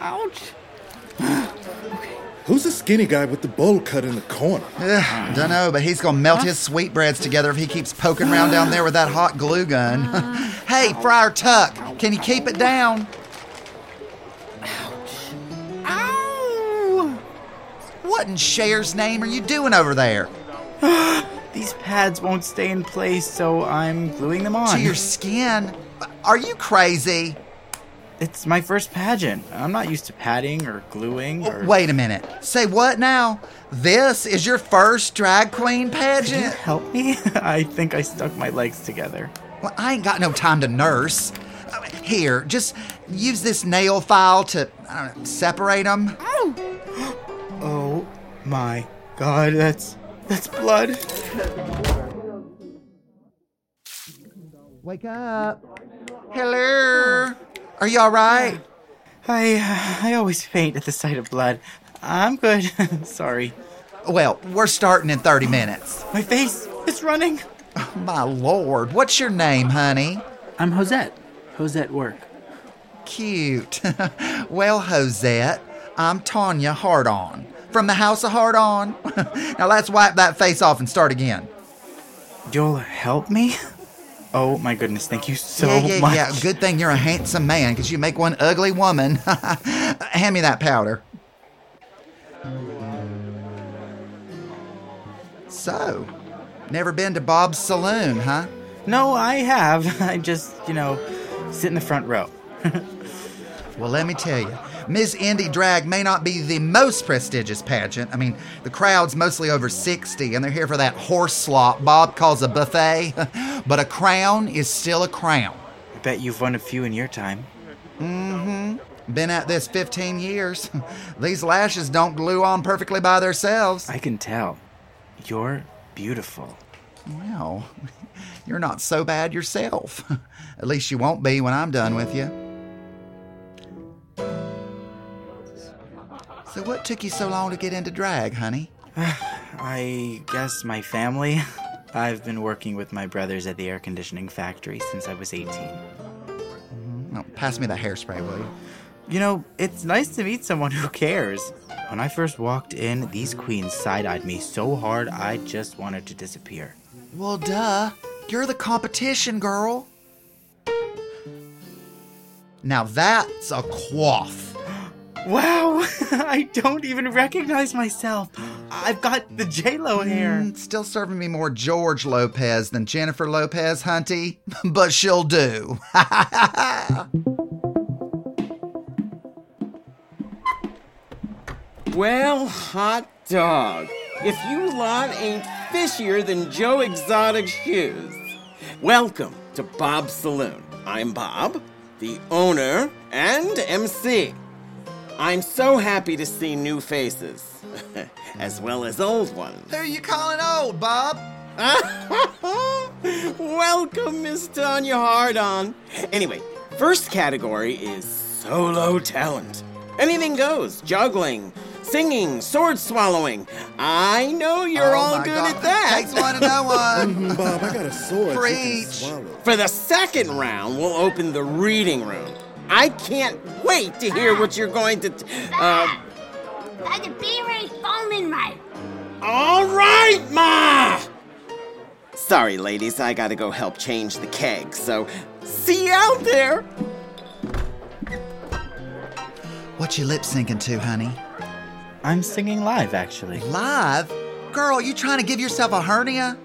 Ouch! Ouch! Who's the skinny guy with the bowl cut in the corner? Ugh, don't know, but he's gonna melt his sweetbreads together if he keeps poking around down there with that hot glue gun. hey, Friar Tuck, can you keep it down? Ouch. Ow! What in Cher's name are you doing over there? These pads won't stay in place, so I'm gluing them on. To your skin? Are you crazy? It's my first pageant. I'm not used to padding or gluing oh, or. Wait a minute. Say what now? This is your first drag queen Can you pageant? help me? I think I stuck my legs together. Well, I ain't got no time to nurse. Here, just use this nail file to, I don't know, separate them. Oh my god, that's that's blood. Wake up. Hello. Are you all right? I uh, I always faint at the sight of blood. I'm good. Sorry. Well, we're starting in 30 minutes. My face is running. Oh, my lord, what's your name, honey? I'm Josette. Josette Werk. Cute. well, Josette, I'm Tonya Hardon from the House of Hardon. now let's wipe that face off and start again. You'll help me? Oh my goodness, thank you so yeah, yeah, much. yeah. Good thing you're a handsome man because you make one ugly woman. Hand me that powder. So, never been to Bob's Saloon, huh? No, I have. I just, you know, sit in the front row. Well, let me tell you, Miss Indy Drag may not be the most prestigious pageant. I mean, the crowd's mostly over 60 and they're here for that horse slop Bob calls a buffet. but a crown is still a crown. I bet you've won a few in your time. Mm hmm. Been at this 15 years. These lashes don't glue on perfectly by themselves. I can tell. You're beautiful. Well, you're not so bad yourself. At least you won't be when I'm done with you. So, what took you so long to get into drag, honey? I guess my family. I've been working with my brothers at the air conditioning factory since I was 18. Oh, pass me that hairspray, will you? You know, it's nice to meet someone who cares. When I first walked in, these queens side eyed me so hard I just wanted to disappear. Well, duh. You're the competition girl. Now that's a quaff. Wow! I don't even recognize myself. I've got the J-Lo hair. Mm, Still serving me more George Lopez than Jennifer Lopez, Hunty, but she'll do. Well, hot dog. If you lot ain't fishier than Joe Exotic shoes. Welcome to Bob's Saloon. I'm Bob, the owner and MC. I'm so happy to see new faces, as well as old ones. Who are you calling old, Bob? Welcome, Miss Tonya Hardon. Anyway, first category is solo talent. Anything goes juggling, singing, sword swallowing. I know you're Oh all my good God. at that. Takes one to know one. Mm-hmm, Bob, I got a sword. you Preach. For the second round, we'll open the reading room. I can't wait to hear what you're going to. T- uh, That's a B-ray foaming right. all right, Ma! Sorry, ladies, I gotta go help change the keg, so see you out there! What you lip syncing to, honey? I'm singing live, actually. Live? Girl, you trying to give yourself a hernia?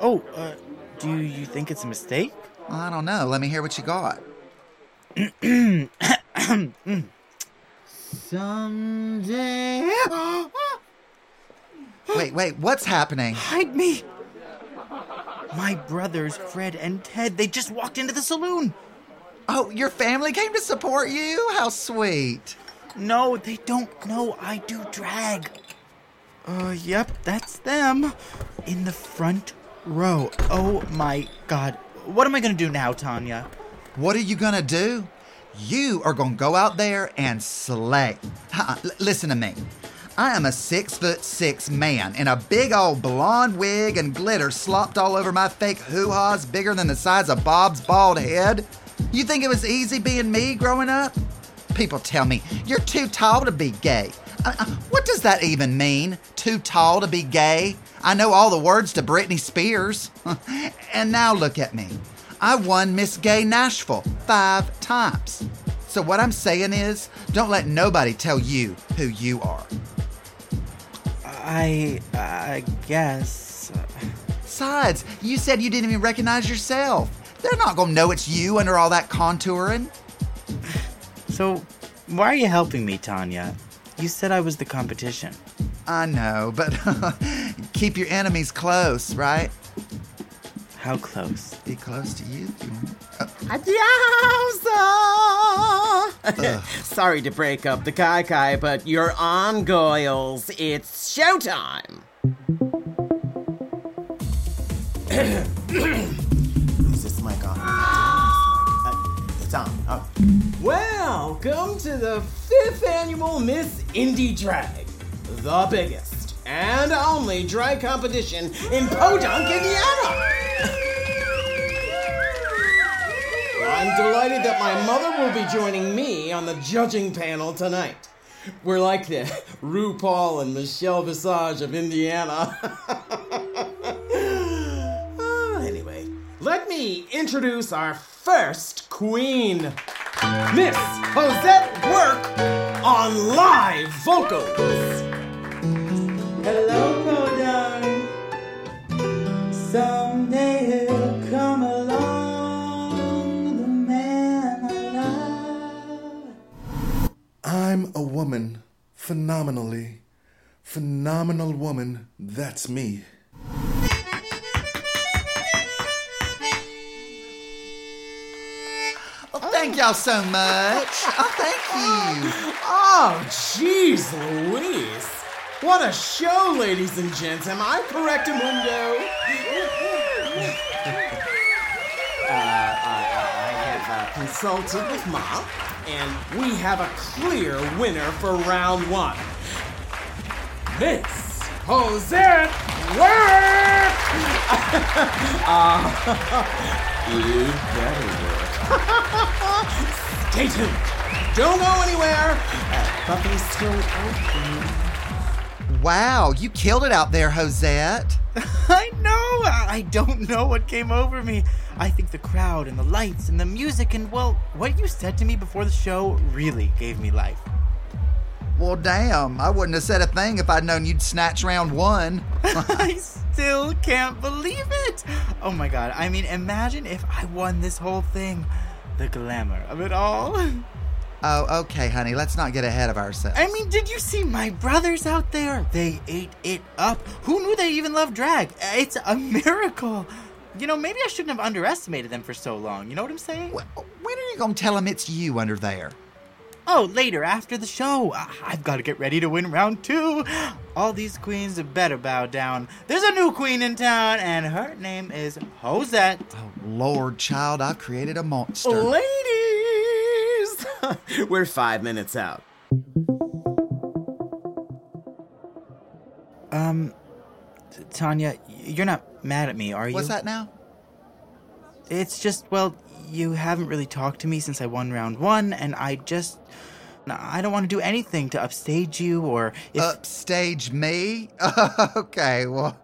Oh, uh, do you think it's a mistake? I don't know. Let me hear what you got. Someday. Wait, wait, what's happening? Hide me! My brothers, Fred and Ted, they just walked into the saloon. Oh, your family came to support you? How sweet. No, they don't know I do drag. Uh, yep, that's them. In the front row. Oh my god. What am I gonna do now, Tonya? What are you gonna do? You are gonna go out there and slay. Listen to me. I am a six foot six man in a big old blonde wig and glitter slopped all over my fake hoo ha's bigger than the size of Bob's bald head. You think it was easy being me growing up? people tell me you're too tall to be gay. Uh, uh, what does that even mean? Too tall to be gay? I know all the words to Britney Spears. and now look at me. I won Miss Gay Nashville five times. So what I'm saying is, don't let nobody tell you who you are. I. I guess. Besides, you said you didn't even recognize yourself. They're not gonna know it's you under all that contouring. So, why are you helping me, Tonya? You said I was the competition. I know, but keep your enemies close, right? How close? Be close to you. if you want. Adios! Sorry to break up the Kai Kai, but you're on, Goyles. It's showtime! Is this mic on? Uh, it's on. Oh. Welcome to the fifth annual Miss Indy Drag, the biggest and only drag competition in Podunk, Indiana. I'm delighted that my mother will be joining me on the judging panel tonight. We're like the RuPaul and Michelle Visage of Indiana. Ah, anyway, let me introduce our first queen, Miss Cosette Werk on live vocals. Hello, woman. Phenomenally. Phenomenal woman. That's me. Well, thank y'all so much. Oh, thank you. Oh, jeez Louise. What a show, ladies and gents. Am I correct, Mundo? Consulted with Mom, and we have a clear winner for round one. Miss Josette Werk! uh, you better work. Stay tuned. Don't go anywhere. Buffy's still open. Wow, you killed it out there, Josette. I know. I don't know what came over me. I think the crowd and the lights and the music and, well, what you said to me before the show really gave me life. Well, damn, I wouldn't have said a thing if I'd known you'd snatch round one. I still can't believe it. Oh my god. I mean, imagine if I won this whole thing. The glamour of it all. Oh, okay, honey, let's not get ahead of ourselves. I mean, did you see my brothers out there? They ate it up. Who knew they even loved drag? It's a miracle. You know, maybe I shouldn't have underestimated them for so long. You know what I'm saying? When are you gonna tell them it's you under there? Oh, later, after the show. I- I've got to get ready to win round two. All these queens better bow down. There's a new queen in town, and her name is Josette. Oh, Lord, child, I've created a monster. Ladies! We're five minutes out. Um, Tonya, you're not mad at me, are you? What's that now? It's just, well, you haven't really talked to me since I won round one, and I just. I don't want to do anything to upstage you or if. Upstage me? okay, well,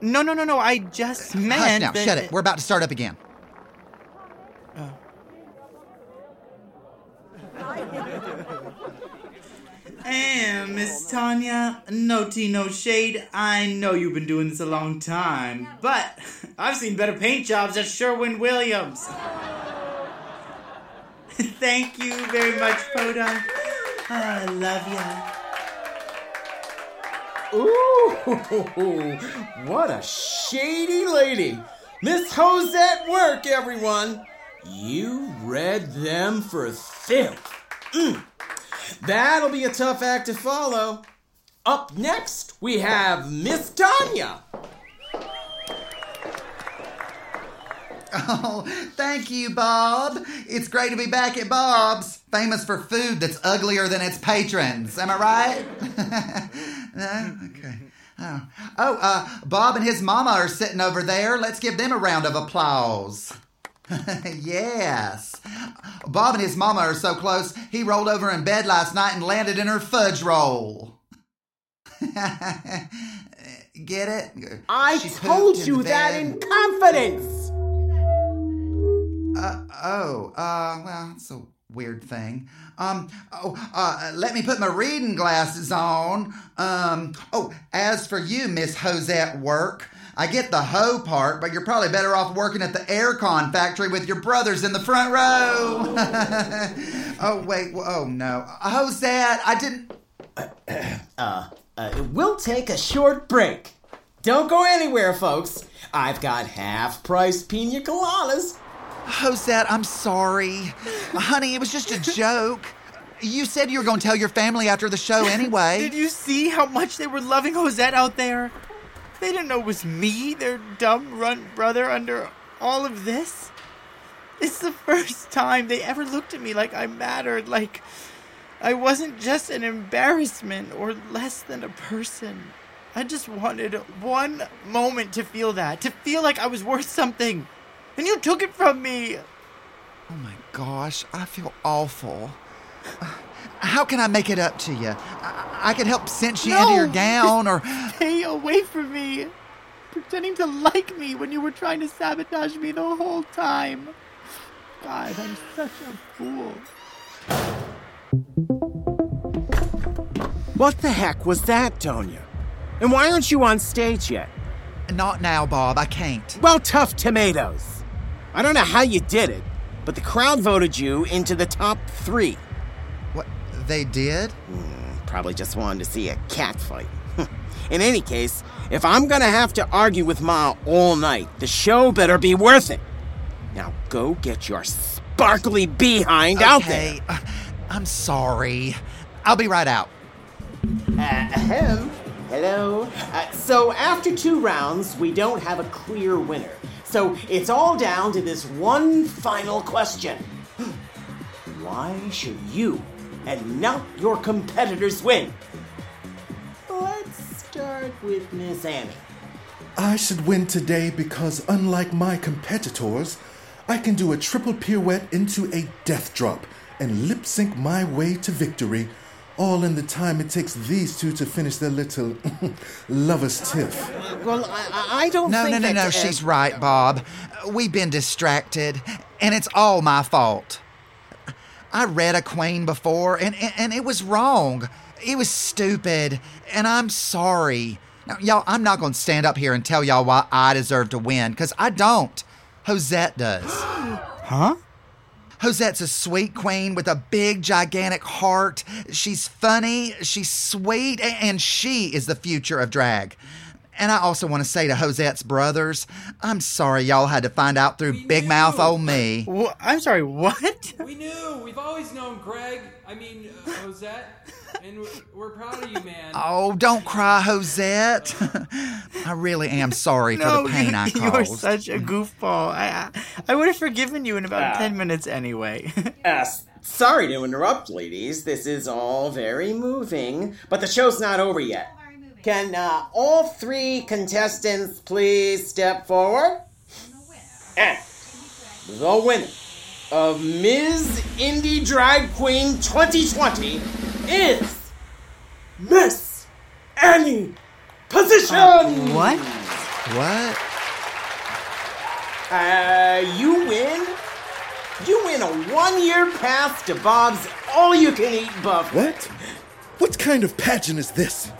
no, no, no, no. I just meant. hush now, that- shut it. We're about to start up again. And Miss Tonya, no tea, no shade. I know you've been doing this a long time, but I've seen better paint jobs at Sherwin Williams. Thank you very much, Podunk. I love ya. Ooh, what a shady lady. Miss Josette Werk, everyone. You read them for filth. Mm. That'll be a tough act to follow. Up next, we have Miss Tonya. Oh, thank you, Bob. It's great to be back at Bob's, famous for food that's uglier than its patrons. Am I right? Okay. Oh, oh uh, Bob and his mama are sitting over there. Let's give them a round of applause. yes. Bob and his mama are so close, he rolled over in bed last night and landed in her fudge roll. Get it? I She told you that in confidence. Uh, oh, uh, well, that's a weird thing. Um, oh, uh, let me put my reading glasses on. Um, oh, as for you, Miss Hosette Werk, I get the hoe part, but you're probably better off working at the aircon factory with your brothers in the front row. oh, wait, oh no. Hosette, I didn't. Uh, uh, we'll take a short break. Don't go anywhere, folks. I've got half price pina coladas. Hosette, I'm sorry. Honey, it was just a joke. You said you were going to tell your family after the show anyway. Did you see how much they were loving Josette out there? They didn't know it was me, their dumb runt brother, under all of this. It's the first time they ever looked at me like I mattered, like I wasn't just an embarrassment or less than a person. I just wanted one moment to feel that, to feel like I was worth something. And you took it from me. Oh my gosh, I feel awful. How can I make it up to you? I, I could help cinch you into your gown or. Stay away from me. Pretending to like me when you were trying to sabotage me the whole time. God, I'm such a fool. What the heck was that, Tonya? And why aren't you on stage yet? Not now, Bob, I can't. Well, tough tomatoes. I don't know how you did it, but the crowd voted you into the top three. They did? Probably just wanted to see a cat fight. In any case, if I'm gonna have to argue with Ma all night, the show better be worth it. Now go get your sparkly behind out there. Okay, uh, I'm sorry. I'll be right out. Ahem. Hello. Uh, so after two rounds, we don't have a clear winner. So it's all down to this one final question. Why should you and not your competitors win? Let's start with Miss Annie. I should win today because, unlike my competitors, I can do a triple pirouette into a death drop and lip sync my way to victory, all in the time it takes these two to finish their little lovers' tiff. Well, I, I- I don't No, think no, no, that, no, uh, she's right, Bob. We've been distracted, and it's all my fault. I read a queen before, and, and, and it was wrong. It was stupid, and I'm sorry. Now, y'all, I'm not going to stand up here and tell y'all why I deserve to win, because I don't. Josette does. Huh? Josette's a sweet queen with a big, gigantic heart. She's funny, she's sweet, and she is the future of drag. And I also want to say to Josette's brothers, I'm sorry y'all had to find out through We Big knew. Mouth old me. Wh- I'm sorry, what? We knew. We've always known Greg. I mean, uh, Josette. And we're, we're proud of you, man. Oh, don't cry, Josette. I really am sorry for the pain you, I you are such a goofball. I, I, I would have forgiven you in about Ah. 10 minutes anyway. Uh, s- sorry to interrupt, ladies. This is all very moving, but the show's not over yet. Can uh, all three contestants please step forward? And the winner of Ms. Indy Drag Queen 2020 is Miss Annie Position. what? what? Uh, you win. You win a one-year pass to Bob's all-you-can-eat buffet. What? What kind of pageant is this?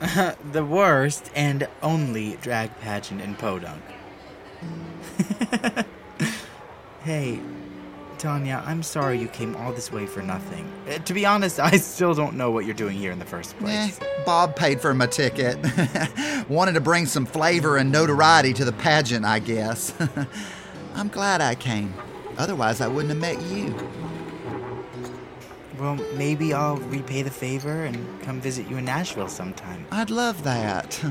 The worst and only drag pageant in Podunk. hey, Tonya, I'm sorry you came all this way for nothing. Uh, to be honest, I still don't know what you're doing here in the first Eh, place. Bob paid for my ticket. Wanted to bring some flavor and notoriety to the pageant, I guess. I'm glad I came. Otherwise, I wouldn't have met you. Well, maybe I'll repay the favor and come visit you in Nashville sometime. I'd love that.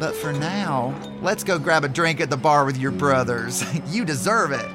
But for now, let's go grab a drink at the bar with your brothers. You deserve it.